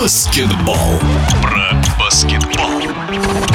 баскетбол. Про баскетбол.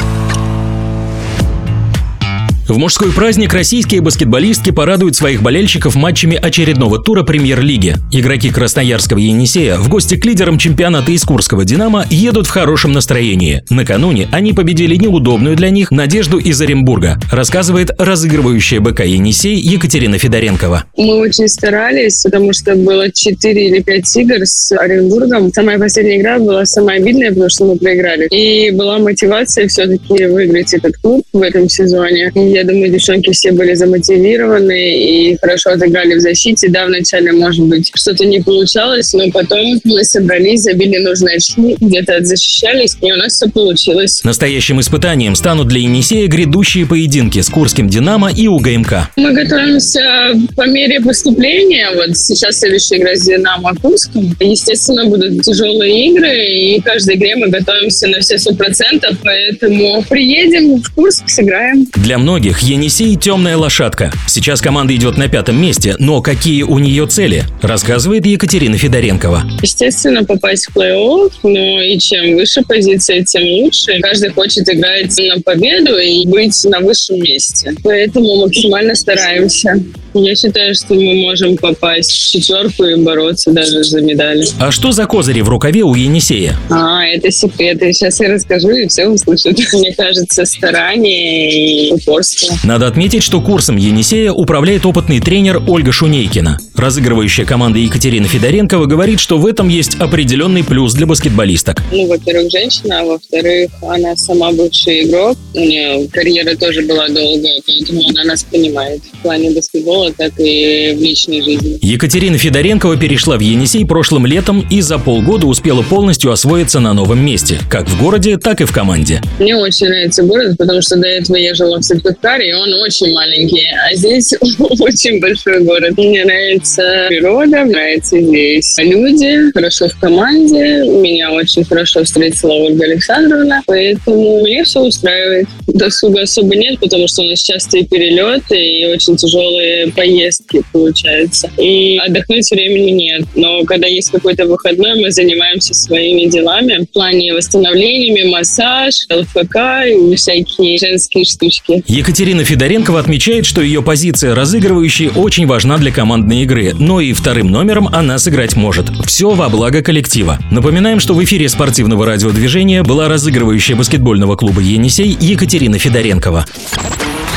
В мужской праздник российские баскетболистки порадуют своих болельщиков матчами очередного тура премьер-лиги. Игроки Красноярского Енисея в гости к лидерам чемпионата из Курского «Динамо» едут в хорошем настроении. Накануне они победили неудобную для них Надежду из Оренбурга, рассказывает разыгрывающая БК Енисей Екатерина Федоренкова. Мы очень старались, потому что было 4 или 5 игр с Оренбургом. Самая последняя игра была самая обидная, потому что мы проиграли. И была мотивация все-таки выиграть этот клуб в этом сезоне. Я думаю, девчонки все были замотивированы и хорошо отыграли в защите. Да, вначале, может быть, что-то не получалось, но потом мы собрались, забили нужные очки, где-то защищались, и у нас все получилось. Настоящим испытанием станут для Енисея грядущие поединки с Курским «Динамо» и УГМК. Мы готовимся по мере поступления. Вот сейчас следующая игра с «Динамо» Курском. Естественно, будут тяжелые игры, и в каждой игре мы готовимся на все сто процентов, поэтому приедем в Курск, сыграем. Для многих многих Енисей – темная лошадка. Сейчас команда идет на пятом месте, но какие у нее цели, рассказывает Екатерина Федоренкова. Естественно, попасть в плей-офф, но и чем выше позиция, тем лучше. Каждый хочет играть на победу и быть на высшем месте. Поэтому максимально стараемся. Я считаю, что мы можем попасть в четверку и бороться даже за медали. А что за козыри в рукаве у Енисея? А, это секреты. Сейчас я расскажу, и все услышат. Мне кажется, старание и упорство. Надо отметить, что курсом Енисея управляет опытный тренер Ольга Шунейкина. Разыгрывающая команда Екатерина Федоренкова говорит, что в этом есть определенный плюс для баскетболисток. Ну, во-первых, женщина, а во-вторых, она сама бывший игрок. У нее карьера тоже была долгая, поэтому она нас понимает в плане баскетбола школы, так и в личной жизни. Екатерина Федоренкова перешла в Енисей прошлым летом и за полгода успела полностью освоиться на новом месте, как в городе, так и в команде. Мне очень нравится город, потому что до этого я жила в Сыктывкаре, и он очень маленький, а здесь очень большой город. Мне нравится природа, нравится здесь люди, хорошо в команде, меня очень хорошо встретила Ольга Александровна, поэтому мне все устраивает. Досуга особо нет, потому что у нас частые перелеты и очень тяжелые поездки, получается. И отдохнуть времени нет. Но когда есть какой-то выходной, мы занимаемся своими делами в плане восстановлениями, массаж, ЛФК и всякие женские штучки. Екатерина Федоренкова отмечает, что ее позиция разыгрывающей очень важна для командной игры, но и вторым номером она сыграть может. Все во благо коллектива. Напоминаем, что в эфире спортивного радиодвижения была разыгрывающая баскетбольного клуба «Енисей» Екатерина Федоренкова.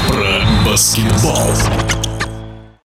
Про баскетбол.